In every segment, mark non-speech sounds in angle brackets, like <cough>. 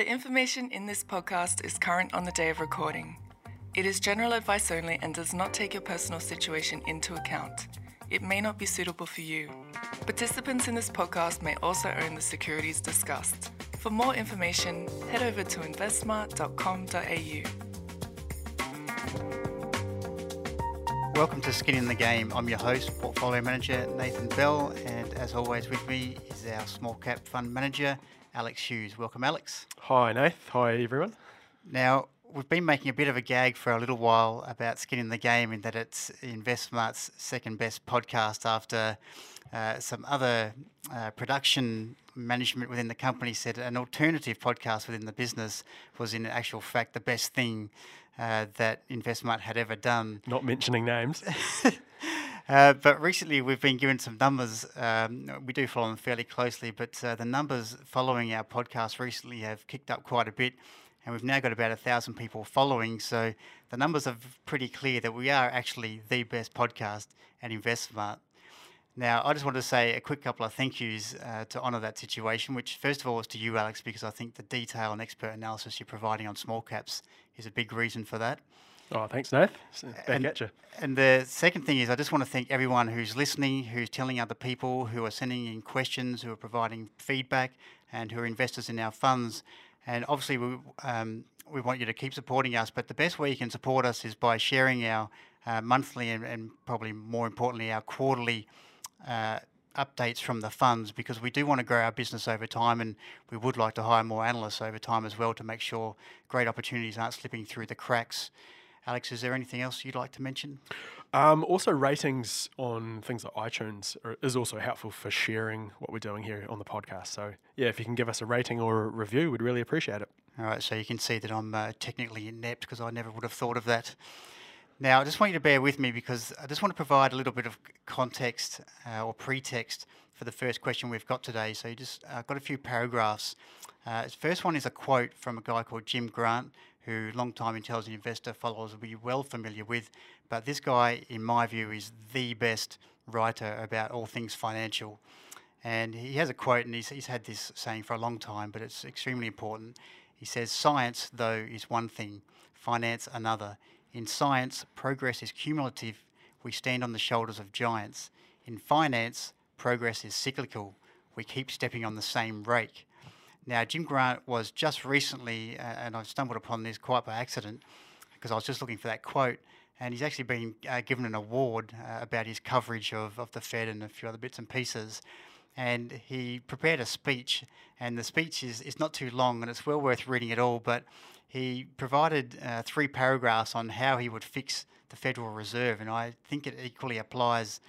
The information in this podcast is current on the day of recording. It is general advice only and does not take your personal situation into account. It may not be suitable for you. Participants in this podcast may also own the securities discussed. For more information, head over to investsmart.com.au. Welcome to Skin in the Game. I'm your host, Portfolio Manager Nathan Bell, and as always, with me is our small cap fund manager, Alex Hughes. Welcome, Alex. Hi, Nath. Hi, everyone. Now, we've been making a bit of a gag for a little while about Skin in the Game in that it's InvestSmart's second best podcast after uh, some other uh, production management within the company said an alternative podcast within the business was in actual fact the best thing uh, that InvestSmart had ever done. Not mentioning names. <laughs> Uh, but recently, we've been given some numbers. Um, we do follow them fairly closely, but uh, the numbers following our podcast recently have kicked up quite a bit, and we've now got about a thousand people following. So the numbers are pretty clear that we are actually the best podcast at InvestSmart. Now, I just want to say a quick couple of thank yous uh, to honour that situation, which first of all is to you, Alex, because I think the detail and expert analysis you're providing on small caps is a big reason for that. Oh, thanks, Nath. Back and, at you. And the second thing is, I just want to thank everyone who's listening, who's telling other people, who are sending in questions, who are providing feedback, and who are investors in our funds. And obviously, we, um, we want you to keep supporting us, but the best way you can support us is by sharing our uh, monthly and, and, probably more importantly, our quarterly uh, updates from the funds because we do want to grow our business over time and we would like to hire more analysts over time as well to make sure great opportunities aren't slipping through the cracks. Alex, is there anything else you'd like to mention? Um, also, ratings on things like iTunes are, is also helpful for sharing what we're doing here on the podcast. So, yeah, if you can give us a rating or a review, we'd really appreciate it. All right, so you can see that I'm uh, technically inept because I never would have thought of that. Now, I just want you to bear with me because I just want to provide a little bit of context uh, or pretext for the first question we've got today. So, you just uh, got a few paragraphs. Uh, the first one is a quote from a guy called Jim Grant, who long-time intelligent investor followers will be well familiar with. But this guy, in my view, is the best writer about all things financial. And he has a quote, and he's, he's had this saying for a long time, but it's extremely important. He says, Science, though, is one thing, finance another. In science, progress is cumulative. We stand on the shoulders of giants. In finance, progress is cyclical. We keep stepping on the same rake. Now, Jim Grant was just recently, uh, and I stumbled upon this quite by accident because I was just looking for that quote, and he's actually been uh, given an award uh, about his coverage of, of the Fed and a few other bits and pieces. And he prepared a speech, and the speech is, is not too long, and it's well worth reading it all. But he provided uh, three paragraphs on how he would fix the Federal Reserve, and I think it equally applies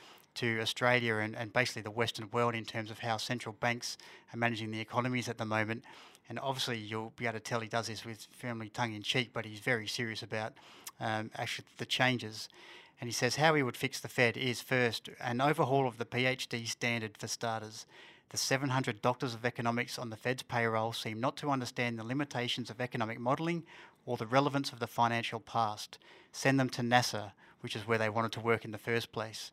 to Australia and, and basically the Western world in terms of how central banks are managing the economies at the moment. And obviously, you'll be able to tell he does this with firmly tongue in cheek, but he's very serious about um, actually the changes. And he says how he would fix the Fed is first an overhaul of the PhD standard for starters. The 700 doctors of economics on the Fed's payroll seem not to understand the limitations of economic modelling or the relevance of the financial past. Send them to NASA, which is where they wanted to work in the first place.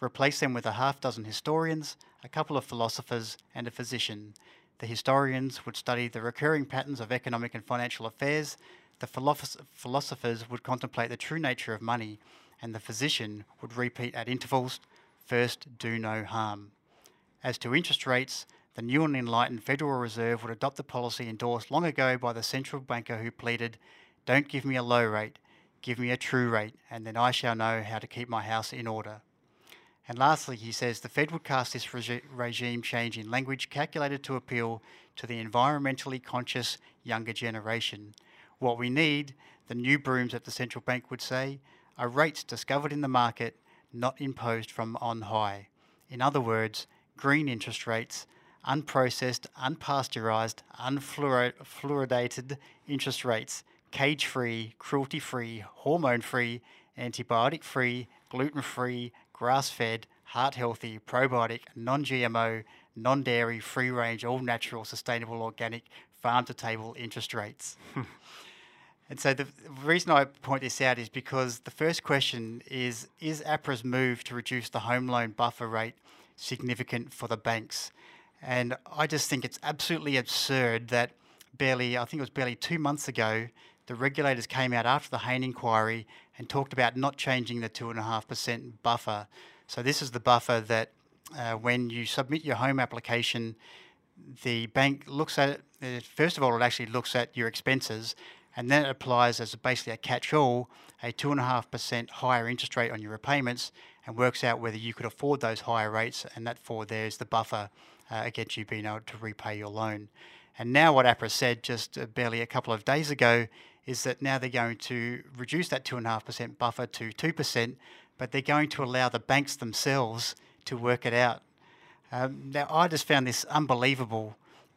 Replace them with a half dozen historians, a couple of philosophers, and a physician. The historians would study the recurring patterns of economic and financial affairs, the philosophers would contemplate the true nature of money, and the physician would repeat at intervals first do no harm. As to interest rates, the new and enlightened Federal Reserve would adopt the policy endorsed long ago by the central banker who pleaded, Don't give me a low rate, give me a true rate, and then I shall know how to keep my house in order. And lastly, he says the Fed would cast this regi- regime change in language calculated to appeal to the environmentally conscious younger generation. What we need, the new brooms at the central bank would say, are rates discovered in the market, not imposed from on high. In other words, green interest rates, unprocessed, unpasteurized, unfluoridated interest rates, cage free, cruelty free, hormone free, antibiotic free, gluten free, grass fed, heart healthy, probiotic, non GMO, non dairy, free range, all natural, sustainable, organic, farm to table interest rates. <laughs> and so the reason I point this out is because the first question is Is APRA's move to reduce the home loan buffer rate significant for the banks? And I just think it's absolutely absurd that barely, I think it was barely two months ago, the regulators came out after the Hayne inquiry and talked about not changing the 2.5% buffer. So, this is the buffer that uh, when you submit your home application, the bank looks at it. First of all, it actually looks at your expenses, and then it applies as basically a catch-all a two and a half percent higher interest rate on your repayments, and works out whether you could afford those higher rates, and that for there's the buffer uh, against you being able to repay your loan. And now, what APRA said just uh, barely a couple of days ago is that now they're going to reduce that two and a half percent buffer to two percent, but they're going to allow the banks themselves to work it out. Um, now, I just found this unbelievable,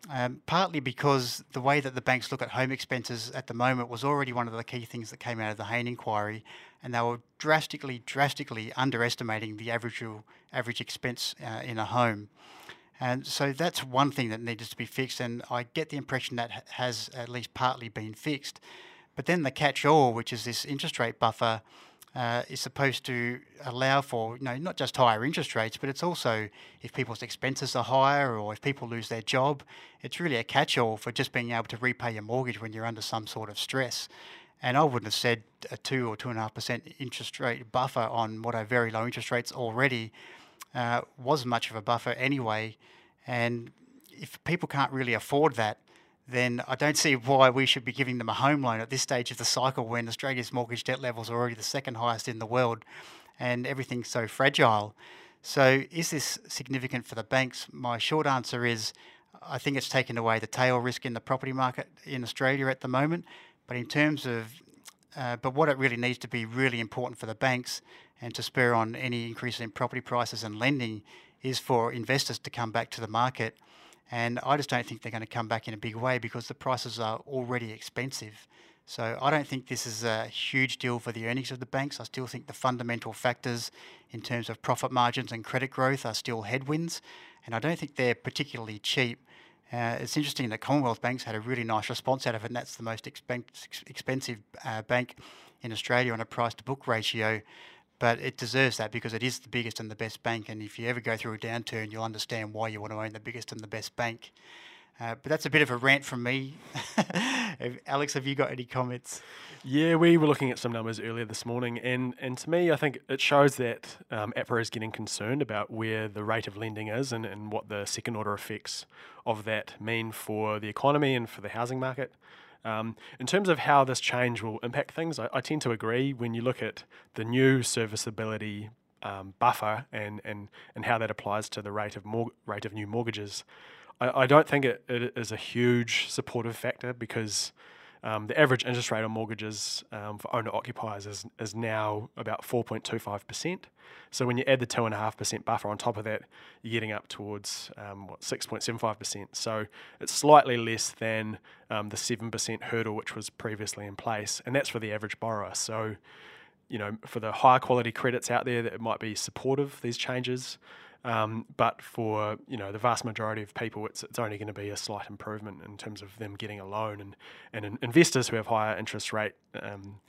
um, partly because the way that the banks look at home expenses at the moment was already one of the key things that came out of the Hayne inquiry, and they were drastically, drastically underestimating the average average expense uh, in a home. And so that's one thing that needs to be fixed, and I get the impression that has at least partly been fixed. But then the catch-all, which is this interest rate buffer, uh, is supposed to allow for you know not just higher interest rates, but it's also if people's expenses are higher or if people lose their job, it's really a catch-all for just being able to repay your mortgage when you're under some sort of stress. And I wouldn't have said a two or two and a half percent interest rate buffer on what are very low interest rates already uh, was much of a buffer anyway. And if people can't really afford that, then I don't see why we should be giving them a home loan at this stage of the cycle when Australia's mortgage debt levels are already the second highest in the world and everything's so fragile. So, is this significant for the banks? My short answer is I think it's taken away the tail risk in the property market in Australia at the moment. But in terms of, uh, but what it really needs to be really important for the banks and to spur on any increase in property prices and lending is for investors to come back to the market and I just don't think they're going to come back in a big way because the prices are already expensive. So I don't think this is a huge deal for the earnings of the banks. I still think the fundamental factors in terms of profit margins and credit growth are still headwinds, and I don't think they're particularly cheap. Uh, it's interesting that Commonwealth Banks had a really nice response out of it, and that's the most expen- expensive uh, bank in Australia on a price to book ratio but it deserves that because it is the biggest and the best bank. And if you ever go through a downturn, you'll understand why you want to own the biggest and the best bank. Uh, but that's a bit of a rant from me. <laughs> Alex, have you got any comments? Yeah, we were looking at some numbers earlier this morning, and, and to me, I think it shows that um, APRA is getting concerned about where the rate of lending is and, and what the second order effects of that mean for the economy and for the housing market. Um, in terms of how this change will impact things, I, I, tend to agree when you look at the new serviceability um, buffer and, and, and how that applies to the rate of mor- rate of new mortgages. I, I don't think it, it is a huge supportive factor because um, the average interest rate on mortgages um, for owner occupiers is, is now about 4.25%. So when you add the 2.5% buffer on top of that, you're getting up towards um, what 6.75%. So it's slightly less than um, the 7% hurdle which was previously in place, and that's for the average borrower. So you know, for the higher quality credits out there that might be supportive these changes. Um, but for you know the vast majority of people, it's it's only going to be a slight improvement in terms of them getting a loan, and and in investors who have higher interest rate um,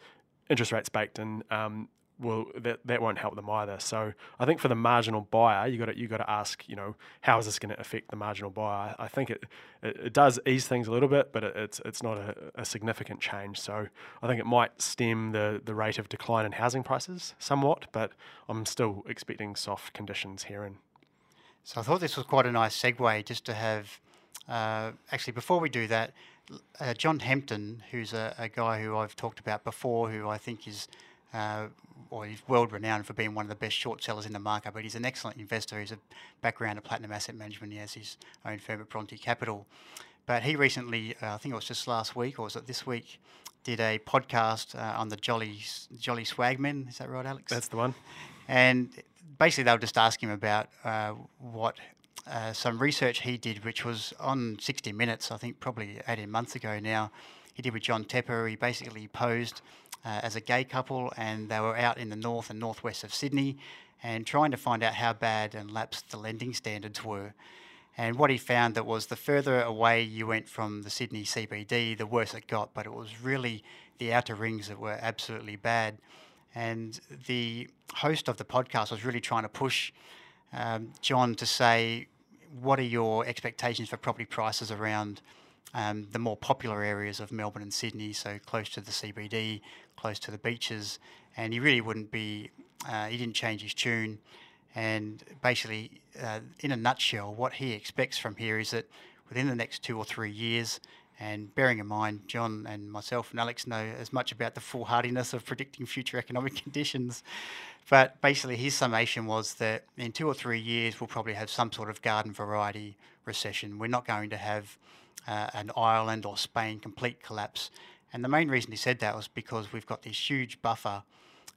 interest rates baked in. Um, that, that won't help them either. So I think for the marginal buyer, you got you got to ask, you know, how is this going to affect the marginal buyer? I think it, it, it does ease things a little bit, but it, it's it's not a, a, significant change. So I think it might stem the the rate of decline in housing prices somewhat, but I'm still expecting soft conditions here. And so I thought this was quite a nice segue just to have. Uh, actually, before we do that, uh, John Hempton, who's a, a guy who I've talked about before, who I think is uh, or he's world renowned for being one of the best short sellers in the market, but he's an excellent investor. He's a background of Platinum Asset Management. He has his own firm at Bronte Capital. But he recently, uh, I think it was just last week, or was it this week, did a podcast uh, on the Jolly Jolly Swagman. Is that right, Alex? That's the one. And basically, they will just ask him about uh, what uh, some research he did, which was on 60 Minutes, I think probably 18 months ago now. He did with John Tepper. He basically posed uh, as a gay couple, and they were out in the north and northwest of Sydney and trying to find out how bad and lapsed the lending standards were. And what he found that was the further away you went from the Sydney CBD, the worse it got. But it was really the outer rings that were absolutely bad. And the host of the podcast was really trying to push um, John to say, what are your expectations for property prices around um, the more popular areas of Melbourne and Sydney, so close to the CBD, close to the beaches, and he really wouldn't be, uh, he didn't change his tune. And basically, uh, in a nutshell, what he expects from here is that within the next two or three years, and bearing in mind, John and myself and Alex know as much about the foolhardiness of predicting future economic <laughs> conditions. But basically, his summation was that in two or three years, we'll probably have some sort of garden variety recession. We're not going to have uh, an Ireland or Spain complete collapse. And the main reason he said that was because we've got this huge buffer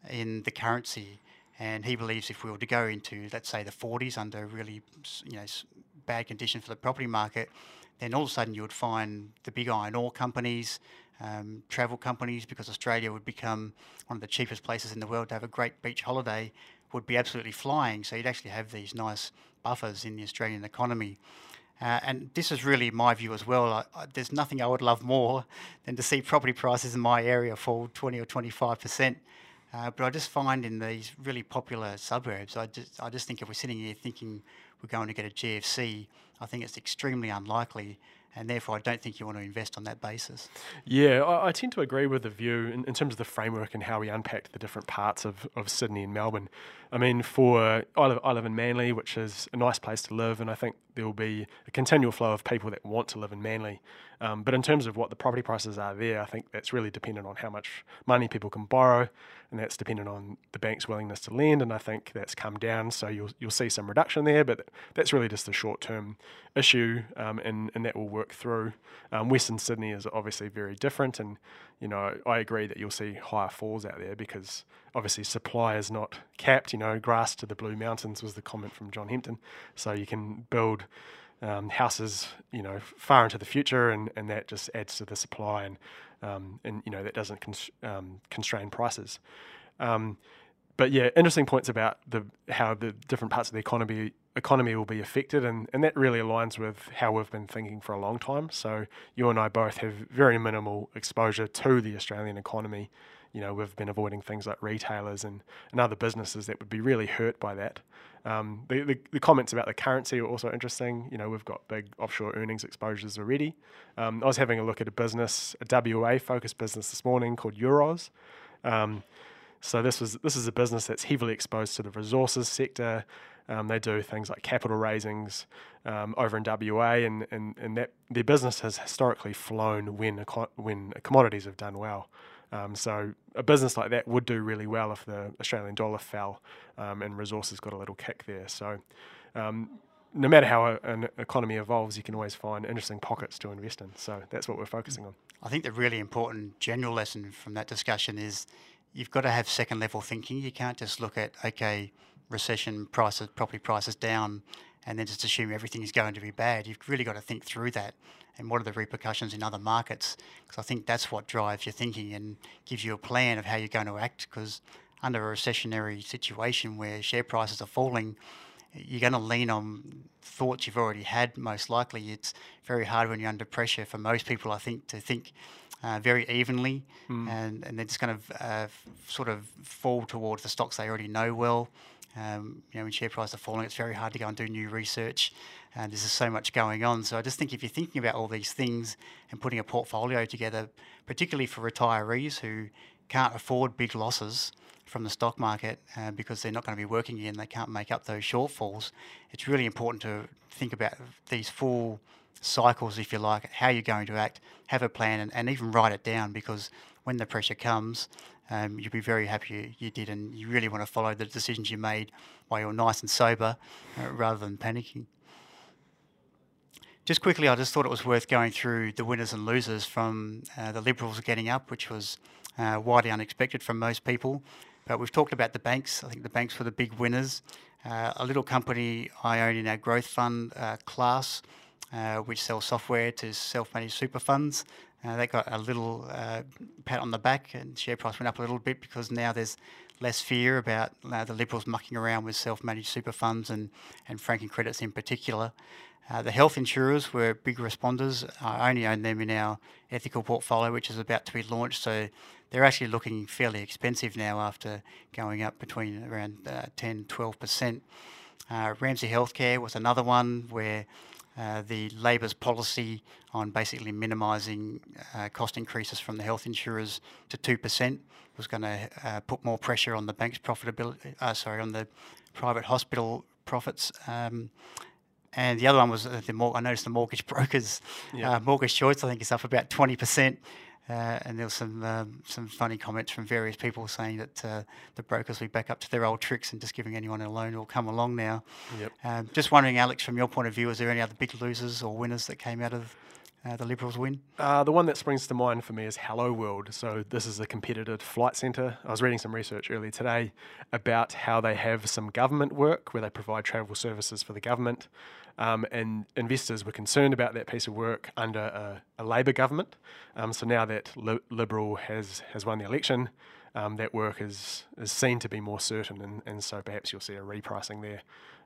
in the currency. And he believes if we were to go into, let's say, the 40s under really you know, bad conditions for the property market, then all of a sudden you would find the big iron ore companies, um, travel companies, because Australia would become one of the cheapest places in the world to have a great beach holiday, would be absolutely flying. So you'd actually have these nice buffers in the Australian economy. Uh, and this is really my view as well. I, I, there's nothing I would love more <laughs> than to see property prices in my area fall 20 or 25 percent. Uh, but I just find in these really popular suburbs, I just, I just think if we're sitting here thinking we're going to get a GFC, I think it's extremely unlikely and therefore I don't think you want to invest on that basis. Yeah, I, I tend to agree with the view in, in, terms of the framework and how we unpacked the different parts of, of Sydney and Melbourne. I mean, for I live, I live in Manly, which is a nice place to live, and I think there will be a continual flow of people that want to live in Manly. Um, but in terms of what the property prices are there, I think that's really dependent on how much money people can borrow, and that's dependent on the bank's willingness to lend. And I think that's come down, so you'll you'll see some reduction there, but that's really just a short term issue, um, and and that will work through. Um, Western Sydney is obviously very different, and you know I agree that you'll see higher falls out there because obviously supply is not capped. You know, grass to the blue mountains was the comment from John Hempton, so you can build um, houses, you know, far into the future, and, and that just adds to the supply, and um, and you know that doesn't cons- um, constrain prices. Um, but yeah, interesting points about the how the different parts of the economy economy will be affected, and, and that really aligns with how we've been thinking for a long time. So you and I both have very minimal exposure to the Australian economy. You know, we've been avoiding things like retailers and, and other businesses that would be really hurt by that. Um, the, the, the, comments about the currency are also interesting. You know, we've got big offshore earnings exposures already. Um, I was having a look at a business, a WA focused business this morning called Euroz. Um, so this was this is a business that's heavily exposed to the resources sector. Um, they do things like capital raisings um, over in WA, and, and, and that their business has historically flown when when commodities have done well. Um, so a business like that would do really well if the Australian dollar fell um, and resources got a little kick there. So um, no matter how a, an economy evolves, you can always find interesting pockets to invest in. So that's what we're focusing on. I think the really important general lesson from that discussion is you've got to have second level thinking. You can't just look at, okay, recession prices, property prices down, and then just assume everything is going to be bad. You've really got to think through that and what are the repercussions in other markets? Because I think that's what drives your thinking and gives you a plan of how you're going to act. Because under a recessionary situation where share prices are falling, you're going to lean on thoughts you've already had. Most likely, it's very hard when you're under pressure for most people. I think to think uh, very evenly, mm. and and they're just going to uh, sort of fall towards the stocks they already know well. Um, you know, when share prices are falling, it's very hard to go and do new research. And there's just so much going on. So I just think if you're thinking about all these things and putting a portfolio together, particularly for retirees who can't afford big losses from the stock market uh, because they're not going to be working again, they can't make up those shortfalls. It's really important to think about these full cycles, if you like, how you're going to act, have a plan, and, and even write it down because when the pressure comes, um, you'll be very happy you, you, did, and you really want to follow the decisions you made while you're nice and sober uh, rather than panicking. Just quickly, I just thought it was worth going through the winners and losers from uh, the Liberals getting up, which was uh, widely unexpected from most people. But we've talked about the banks. I think the banks were the big winners. Uh, a little company I own in our growth fund, uh, Class, uh, which sells software to self-managed super funds, uh, they got a little uh, pat on the back, and share price went up a little bit because now there's less fear about uh, the Liberals mucking around with self-managed super funds and, and franking credits in particular. Uh, the health insurers were big responders. I only own them in our ethical portfolio, which is about to be launched. So they're actually looking fairly expensive now after going up between around uh, 10 12%. Uh, Ramsay Healthcare was another one where uh, the Labor's policy on basically minimising uh, cost increases from the health insurers to 2% was going to uh, put more pressure on the bank's profitability, uh, sorry, on the private hospital profits. Um, and the other one was uh, the mor- I noticed the mortgage <laughs> brokers, Yeah. uh, mortgage choice. I think is up about twenty percent. Uh, and there was some um, some funny comments from various people saying that uh, the brokers will be back up to their old tricks and just giving anyone a loan will come along now. Yep. Um, just wondering, Alex, from your point of view, is there any other big losers or winners that came out of uh, the Liberals' win? Uh, the one that springs to mind for me is Hello World. So this is a competitor to Flight Centre. I was reading some research earlier today about how they have some government work where they provide travel services for the government, um, and investors were concerned about that piece of work under a, a Labor government. Um, so now that Li- Liberal has has won the election. Um, that work is, is seen to be more certain, and, and so perhaps you'll see a repricing there.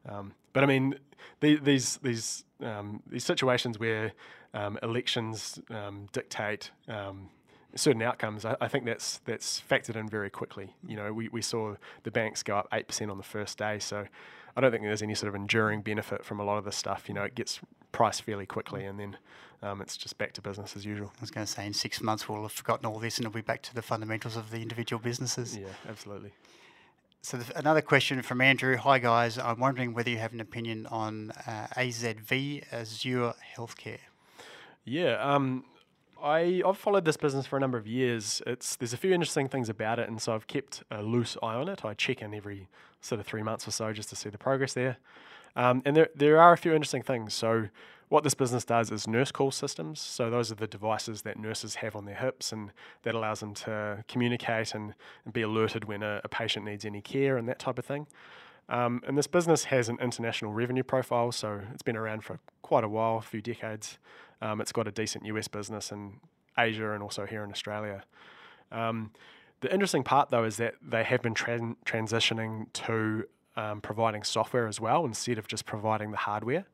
Um, but I mean, the, these these um, these situations where um, elections um, dictate um, certain outcomes, I, I think that's that's factored in very quickly. You know, we, we saw the banks go up eight percent on the first day, so I don't think there's any sort of enduring benefit from a lot of this stuff. You know, it gets priced fairly quickly, and then um, it's just back to business as usual. I was going to say in six months we'll have forgotten all this and it'll be back to the fundamentals of the individual businesses. Yeah, absolutely. So the, another question from Andrew. Hi guys, I'm wondering whether you have an opinion on uh, AZV Azure Healthcare. Yeah, um, I I've followed this business for a number of years. It's there's a few interesting things about it, and so I've kept a loose eye on it. I check in every sort of three months or so just to see the progress there. Um, and there there are a few interesting things. So what this business does is nurse call systems. So those are the devices that nurses have on their hips, and that allows them to communicate and, and be alerted when a, a patient needs any care and that type of thing. Um, and this business has an international revenue profile, so it's been around for quite a while, a few decades. Um, it's got a decent US business in Asia and also here in Australia. Um, the interesting part, though, is that they have been tran- transitioning to um, providing software as well instead of just providing the hardware.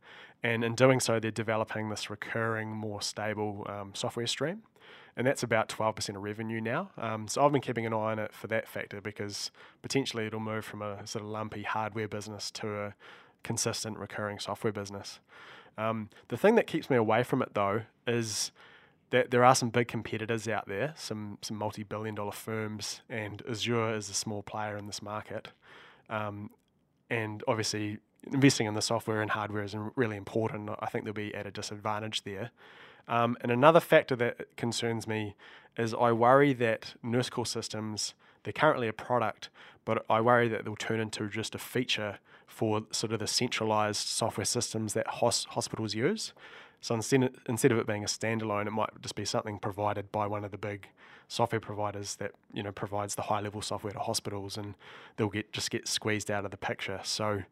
And in doing so, they're developing this recurring, more stable um, software stream. And that's about 12% of revenue now. Um, so I've been keeping an eye on it for that factor because potentially it'll move from a sort of lumpy hardware business to a consistent recurring software business. Um, the thing that keeps me away from it though is that there are some big competitors out there, some some multi-billion dollar firms, and Azure is a small player in this market. Um, and obviously, investing in the software and hardware is really important. I think they'll be at a disadvantage there. Um, and another factor that concerns me is I worry that nurse call systems, they're currently a product, but I worry that they'll turn into just a feature for sort of the centralized software systems that hos- hospitals use. So instead, of it being a standalone, it might just be something provided by one of the big software providers that you know provides the high level software to hospitals, and they'll get just get squeezed out of the picture. So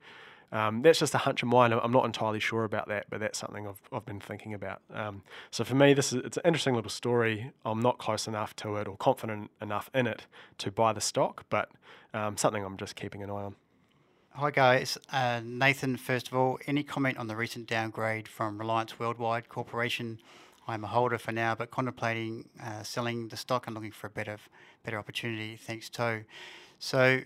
um, that's just a hunch of mine. I'm not entirely sure about that, but that's something I've, I've been thinking about. Um, so for me, this is it's an interesting little story. I'm not close enough to it or confident enough in it to buy the stock, but um, something I'm just keeping an eye on. Hi guys, uh, Nathan. First of all, any comment on the recent downgrade from Reliance Worldwide Corporation? I'm a holder for now, but contemplating uh, selling the stock and looking for a better better opportunity. Thanks, Toe. So,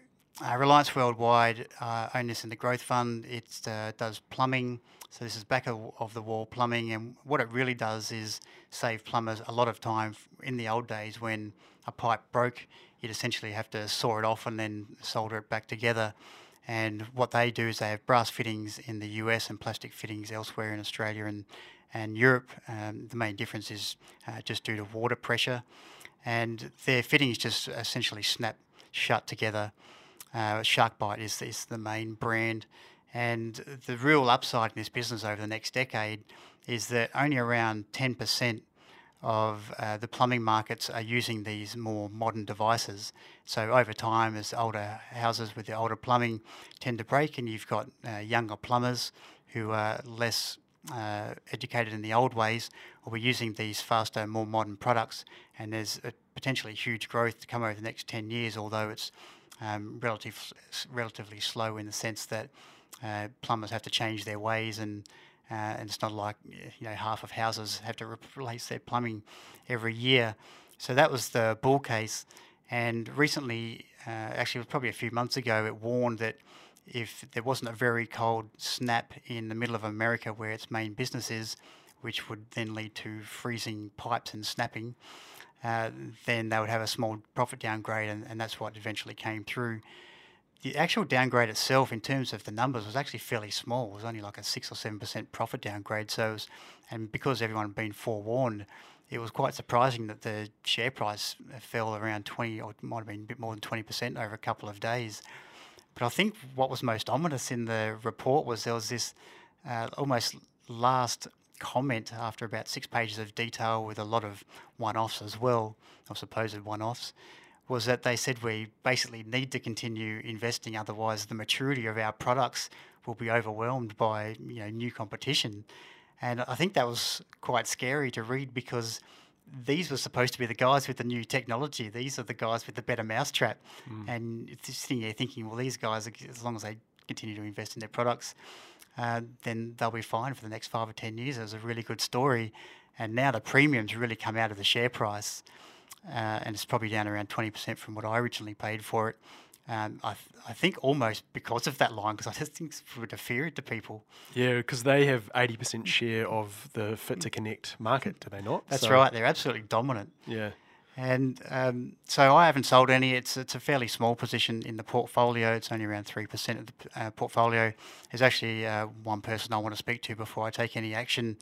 uh, Reliance Worldwide uh, own this in the growth fund. It uh, does plumbing. So this is back of, of the wall plumbing, and what it really does is save plumbers a lot of time. In the old days, when a pipe broke, you'd essentially have to saw it off and then solder it back together. And what they do is they have brass fittings in the US and plastic fittings elsewhere in Australia and, and Europe. Um, the main difference is uh, just due to water pressure. And their fittings just essentially snap shut together. Uh, Sharkbite is, is the main brand. And the real upside in this business over the next decade is that only around 10% of uh, the plumbing markets are using these more modern devices. So over time, as older houses with the older plumbing tend to break, and you've got uh, younger plumbers who are less uh, educated in the old ways, will be using these faster, more modern products. And there's a potentially huge growth to come over the next 10 years, although it's um, relative, relatively slow in the sense that uh, plumbers have to change their ways and uh, and it's not like you know half of houses have to replace their plumbing every year. So that was the bull case. And recently, uh, actually, it was probably a few months ago, it warned that if there wasn't a very cold snap in the middle of America where its main business is, which would then lead to freezing pipes and snapping, uh, then they would have a small profit downgrade, and, and that's what eventually came through. The actual downgrade itself, in terms of the numbers, was actually fairly small. It was only like a six or seven percent profit downgrade. So, was, and because everyone had been forewarned, it was quite surprising that the share price fell around 20 or might have been a bit more than 20% over a couple of days. But I think what was most ominous in the report was there was this uh, almost last comment after about six pages of detail with a lot of one offs as well, or supposed one offs, was that they said we basically need to continue investing, otherwise, the maturity of our products will be overwhelmed by you know new competition. And I think that was quite scary to read because these were supposed to be the guys with the new technology. These are the guys with the better mousetrap. Mm. And it's sitting there thinking, well, these guys, as long as they continue to invest in their products, uh, then they'll be fine for the next five or 10 years. It was a really good story. And now the premiums really come out of the share price. Uh, and it's probably down around 20% from what I originally paid for it. Um, I, th- I think almost because of that line, because I just think it would feared to people. Yeah, because they have 80% share of the Fit to Connect market, do they not? That's so right. They're absolutely dominant. Yeah. And um, so I haven't sold any. It's it's a fairly small position in the portfolio. It's only around three percent of the uh, portfolio. There's actually uh, one person I want to speak to before I take any action.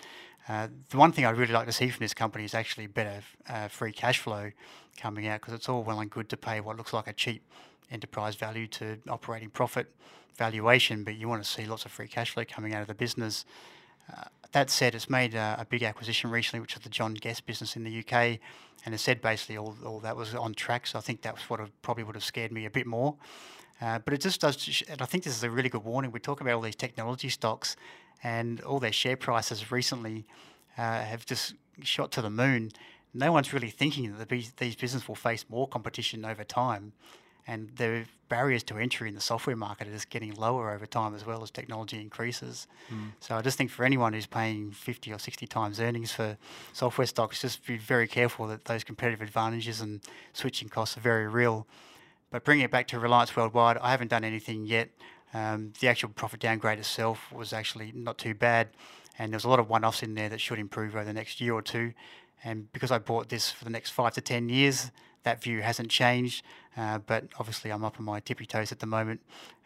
Uh, the one thing I'd really like to see from this company is actually better uh, free cash flow coming out because it's all well and good to pay what looks like a cheap enterprise value to operating profit valuation, but you want to see lots of free cash flow coming out of the business. Uh, that said, it's made a, a, big acquisition recently, which is the John Guest business in the UK, and it said basically all, all that was on track. So I think that was what probably would have scared me a bit more. Uh, but it just does, and I think this is a really good warning. We talk about all these technology stocks, and all their share prices recently uh, have just shot to the moon. No one's really thinking that these businesses will face more competition over time and the barriers to entry in the software market are just getting lower over time as well as technology increases. Mm. So I just think for anyone who's paying 50 or 60 times earnings for software stocks, just be very careful that those competitive advantages and switching costs are very real. But bringing it back to Reliance Worldwide, I haven't done anything yet. Um, the actual profit downgrade itself was actually not too bad, and there's a lot of one-offs in there that should improve over the next year or two. And because I bought this for the next five to ten years, that view hasn't changed. Uh, but obviously, I'm up on my tippy toes at the moment,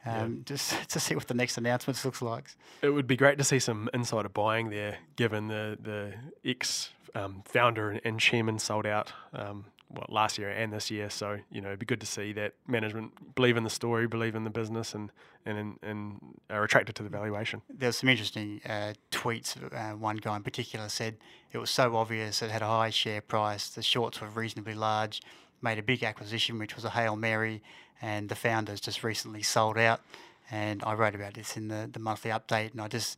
um, <laughs> yeah. just to see what the next announcements looks like. It would be great to see some insider buying there, given the the ex um, founder and chairman sold out. Um, well, last year and this year, so you know it'd be good to see that management believe in the story, believe in the business, and and and are attracted to the valuation. There's some interesting uh, tweets. Uh, one guy in particular said it was so obvious it had a high share price, the shorts were reasonably large, made a big acquisition, which was a Hail Mary, and the founders just recently sold out. And I wrote about this in the, the monthly update, and I just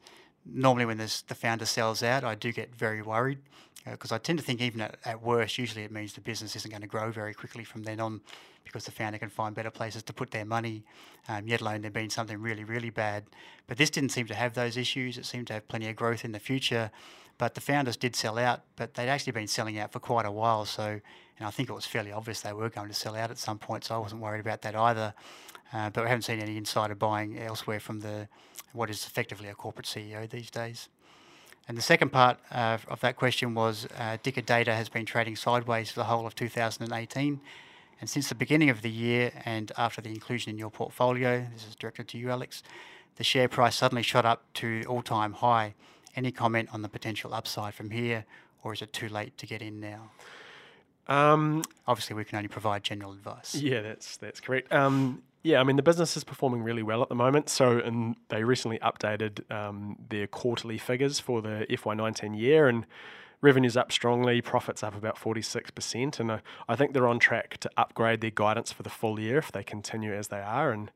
normally when this, the founder sells out, I do get very worried because uh, I tend to think even at, at worst, usually it means the business isn't going to grow very quickly from then on because the founder can find better places to put their money, um, yet alone there being something really, really bad. But this didn't seem to have those issues. It seemed to have plenty of growth in the future. But the founders did sell out, but they'd actually been selling out for quite a while. So and I think it was fairly obvious they were going to sell out at some point, so I wasn't worried about that either. Uh, but we haven't seen any insider buying elsewhere from the what is effectively a corporate CEO these days. And the second part uh, of that question was uh, Dicker Data has been trading sideways for the whole of 2018. And since the beginning of the year and after the inclusion in your portfolio, this is directed to you, Alex, the share price suddenly shot up to all time high. Any comment on the potential upside from here, or is it too late to get in now? Um, Obviously, we can only provide general advice. Yeah, that's that's correct. Um, yeah, I mean the business is performing really well at the moment. So, and they recently updated um, their quarterly figures for the FY19 year, and revenue's up strongly, profits up about 46%, and I, I think they're on track to upgrade their guidance for the full year if they continue as they are. And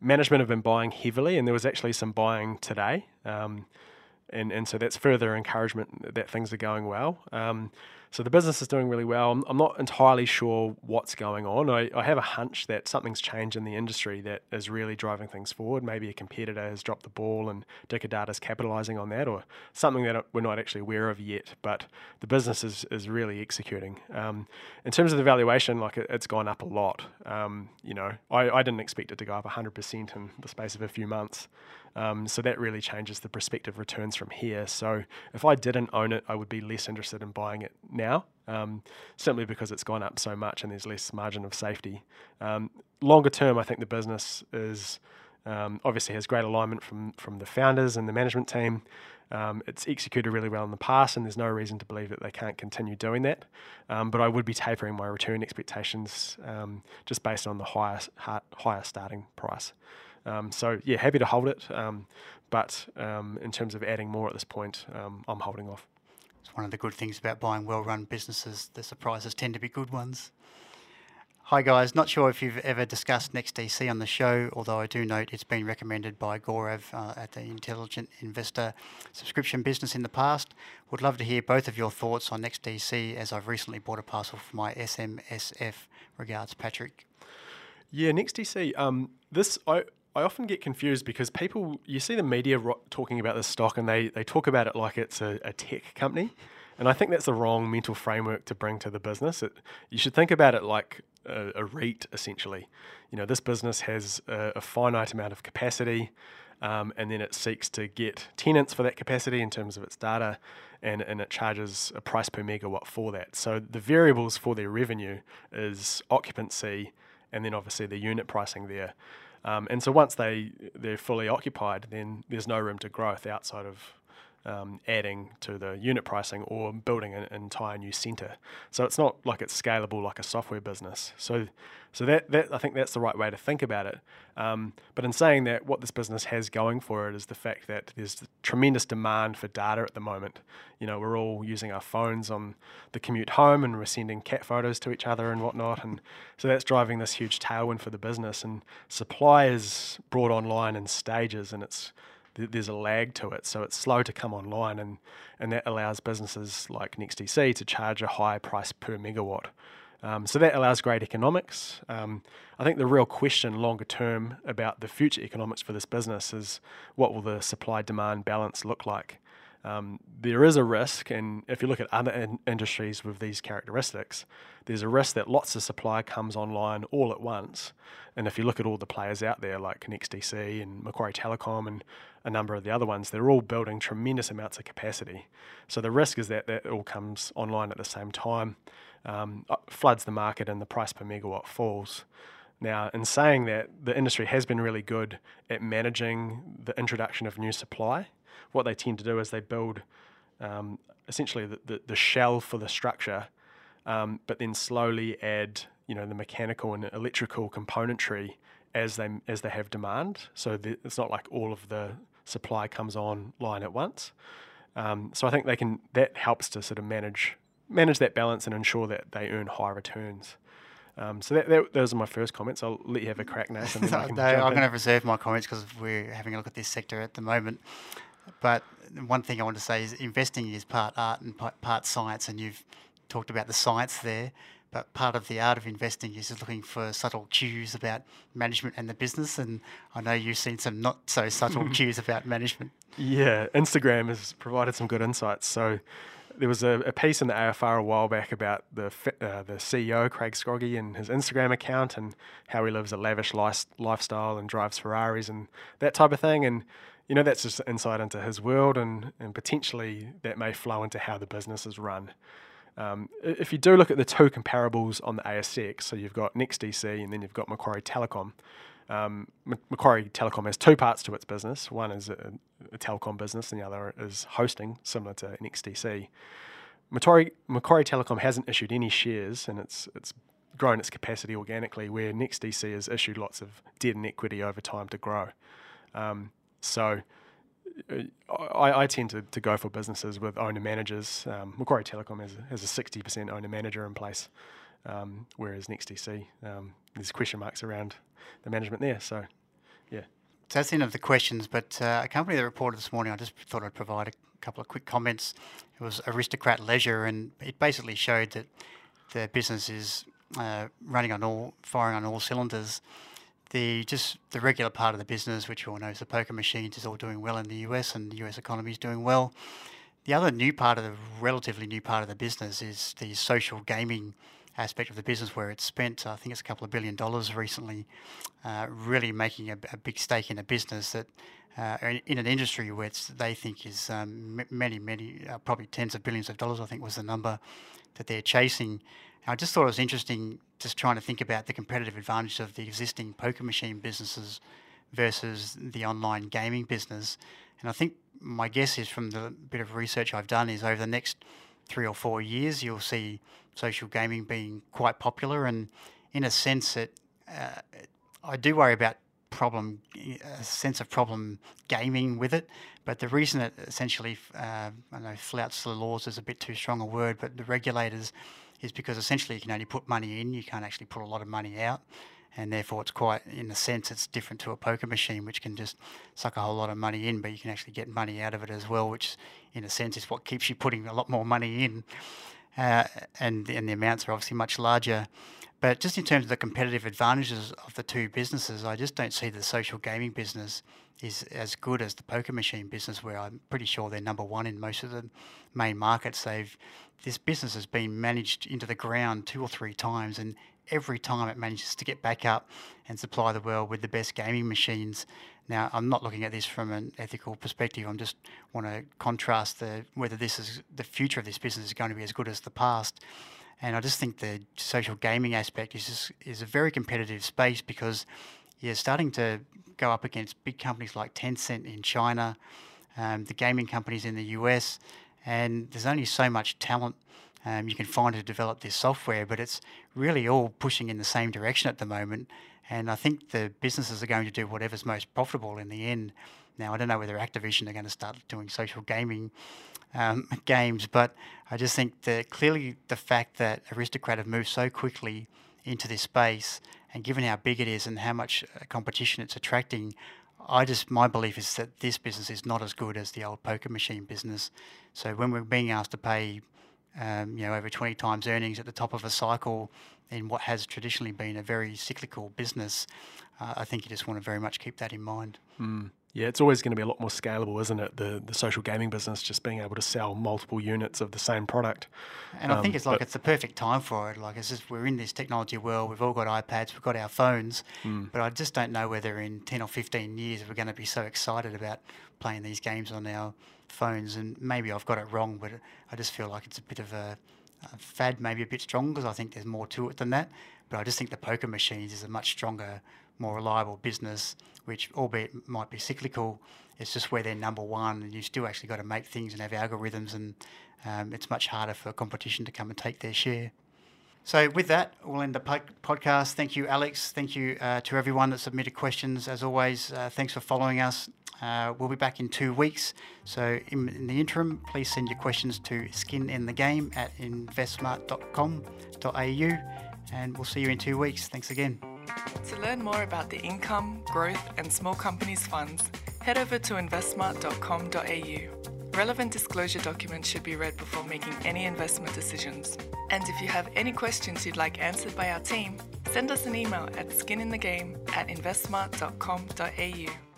management have been buying heavily, and there was actually some buying today. Um, and, and so that's further encouragement that things are going well. Um, so the business is doing really well. I'm, not entirely sure what's going on. I, I have a hunch that something's changed in the industry that is really driving things forward. Maybe a competitor has dropped the ball and Dicker Data's capitalizing on that, or something that we're not actually aware of yet. But the business is, is really executing. Um, in terms of the valuation, like it, has gone up a lot. Um, you know, I, I didn't expect it to go up 100% in the space of a few months. Um, so that really changes the prospective returns from here. So if I didn't own it, I would be less interested in buying it now, um, simply because it's gone up so much and there's less margin of safety. Um, longer term, I think the business is um, obviously has great alignment from from the founders and the management team. Um, it's executed really well in the past, and there's no reason to believe that they can't continue doing that. Um, but I would be tapering my return expectations just based on the higher higher starting price. Um, so yeah, happy to hold it, um, but um, in terms of adding more at this point, um, I'm holding off. It's one of the good things about buying well-run businesses. The surprises tend to be good ones. Hi guys, not sure if you've ever discussed NextDC on the show, although I do note it's been recommended by Gaurav uh, at the Intelligent Investor subscription business in the past. Would love to hear both of your thoughts on NextDC as I've recently bought a parcel for my SMSF. Regards, Patrick. Yeah, NextDC. Um, this I I often get confused because people, you see the media ro- talking about this stock and they, they talk about it like it's a, a, tech company. And I think that's the wrong mental framework to bring to the business. It, you should think about it like a, a REIT, essentially. You know, this business has a, a finite amount of capacity, um, and then it seeks to get tenants for that capacity in terms of its data, and, and it charges a price per megawatt for that. So the variables for their revenue is occupancy, and then obviously the unit pricing there. Um, and so once they they're fully occupied, then there's no room to growth outside of um, adding to the unit pricing or building an entire new center. So it's not like it's scalable like a software business. So, so that, that I think that's the right way to think about it. Um, but in saying that, what this business has going for it is the fact that there's tremendous demand for data at the moment. You know, we're all using our phones on the commute home, and we're sending cat photos to each other and whatnot, and so that's driving this huge tailwind for the business. And supply is brought online in stages, and it's there's a lag to it, so it's slow to come online, and and that allows businesses like NextDC to charge a high price per megawatt. Um, so that allows great economics. Um, I think the real question longer term about the future economics for this business is what will the supply demand balance look like? Um, there is a risk, and if you look at other in- industries with these characteristics, there's a risk that lots of supply comes online all at once. And if you look at all the players out there, like NextDC and Macquarie Telecom and a number of the other ones, they're all building tremendous amounts of capacity. So the risk is that that all comes online at the same time, um, uh, floods the market, and the price per megawatt falls. Now, in saying that, the industry has been really good at managing the introduction of new supply what they tend to do is they build um, essentially the, the, the, shell for the structure, um, but then slowly add you know the mechanical and electrical componentry as they as they have demand. So the, it's not like all of the supply comes online at once. Um, so I think they can that helps to sort of manage manage that balance and ensure that they earn high returns. Um, so that, that, those are my first comments. I'll let you have a crack, Nathan. no, <laughs> I'm going to reserve my comments because we're having a look at this sector at the moment. But one thing I want to say is investing is part art and part science, and you've talked about the science there. But part of the art of investing is looking for subtle cues about management and the business. And I know you've seen some not so subtle <laughs> cues about management. Yeah, Instagram has provided some good insights. So there was a, a, piece in the AFR a while back about the uh, the CEO Craig Scroggie and his Instagram account and how he lives a lavish life, lifestyle and drives Ferraris and that type of thing. And you know, that's just insight into his world, and, and potentially that may flow into how the business is run. Um, if you do look at the two comparables on the ASX, so you've got NextDC and then you've got Macquarie Telecom. Um, Macquarie Telecom has two parts to its business. One is a, a, telecom business, and the other is hosting, similar to NextDC. Macquarie, Macquarie Telecom hasn't issued any shares, and it's it's grown its capacity organically. Where NextDC has issued lots of debt and equity over time to grow. Um, so I, I, tend to, to go for businesses with owner managers. Um, Macquarie Telecom has, has a 60% owner manager in place, um, whereas NextDC, um, there's question marks around the management there. So, yeah. So that's the end of the questions, but uh, a company that reported this morning, I just thought I'd provide a couple of quick comments. It was Aristocrat Leisure, and it basically showed that the business is uh, running on all, firing on all cylinders. The just the regular part of the business, which you all know is the poker machines, is all doing well in the US, and the US economy is doing well. The other new part of the relatively new part of the business is the social gaming aspect of the business where it's spent, I think it's a couple of billion dollars recently, uh, really making a, a, big stake in a business that, uh, in an industry which they think is um, many, many, uh, probably tens of billions of dollars, I think was the number that they're chasing. I just thought it was interesting just trying to think about the competitive advantage of the existing poker machine businesses versus the online gaming business. And I think my guess is from the bit of research I've done is over the next three or four years, you'll see social gaming being quite popular. And in a sense, it uh, I do worry about problem, a sense of problem gaming with it. But the reason it essentially, uh, I know flouts the laws is a bit too strong a word, but the regulators is because essentially you can only put money in, you can't actually put a lot of money out. And therefore, it's quite, in a sense, it's different to a poker machine, which can just suck a whole lot of money in, but you can actually get money out of it as well, which, in a sense, is what keeps you putting a lot more money in. Uh, and, and the amounts are obviously much larger. But just in terms of the competitive advantages of the two businesses, I just don't see the social gaming business is as good as the poker machine business, where I'm pretty sure they're number one in most of the main markets. They've this business has been managed into the ground two or three times, and every time it manages to get back up and supply the world with the best gaming machines. Now, I'm not looking at this from an ethical perspective. I'm just want to contrast the whether this is the future of this business is going to be as good as the past. And I just think the social gaming aspect is just, is a very competitive space because you're starting to go up against big companies like Tencent in China, um, the gaming companies in the US, and there's only so much talent um, you can find to develop this software, but it's really all pushing in the same direction at the moment. And I think the businesses are going to do whatever's most profitable in the end. Now, I don't know whether Activision are going to start doing social gaming um, <laughs> games, but I just think that clearly the fact that Aristocrat have moved so quickly into this space, and given how big it is and how much uh, competition it's attracting, I just my belief is that this business is not as good as the old poker machine business. So when we're being asked to pay, um, you know, over 20 times earnings at the top of a cycle in what has traditionally been a very cyclical business, uh, I think you just want to very much keep that in mind. Mm. Yeah, it's always going to be a lot more scalable, isn't it? The the social gaming business just being able to sell multiple units of the same product. And um, I think um, it's like it's the perfect time for it. Like it's just we're in this technology world. We've all got iPads, we've got our phones, mm. but I just don't know whether in ten or fifteen years we're going to be so excited about playing these games on our phones. And maybe I've got it wrong, but I just feel like it's a bit of a, a fad, maybe a bit strong because I think there's more to it than that. But I just think the poker machines is a much stronger more reliable business, which albeit might be cyclical, it's just where they're number one, and you still actually got to make things and have algorithms, and um, it's much harder for competition to come and take their share. So with that, we'll end the podcast. Thank you, Alex. Thank you uh, to everyone that submitted questions. As always, uh, thanks for following us. Uh, we'll be back in two weeks. So in, in, the interim, please send your questions to skininthegame at investsmart.com.au and we'll see you in two weeks. Thanks again. To learn more about the income, growth, and small companies funds, head over to investsmart.com.au. Relevant disclosure documents should be read before making any investment decisions. And if you have any questions you'd like answered by our team, send us an email at skininthegame at investsmart.com.au.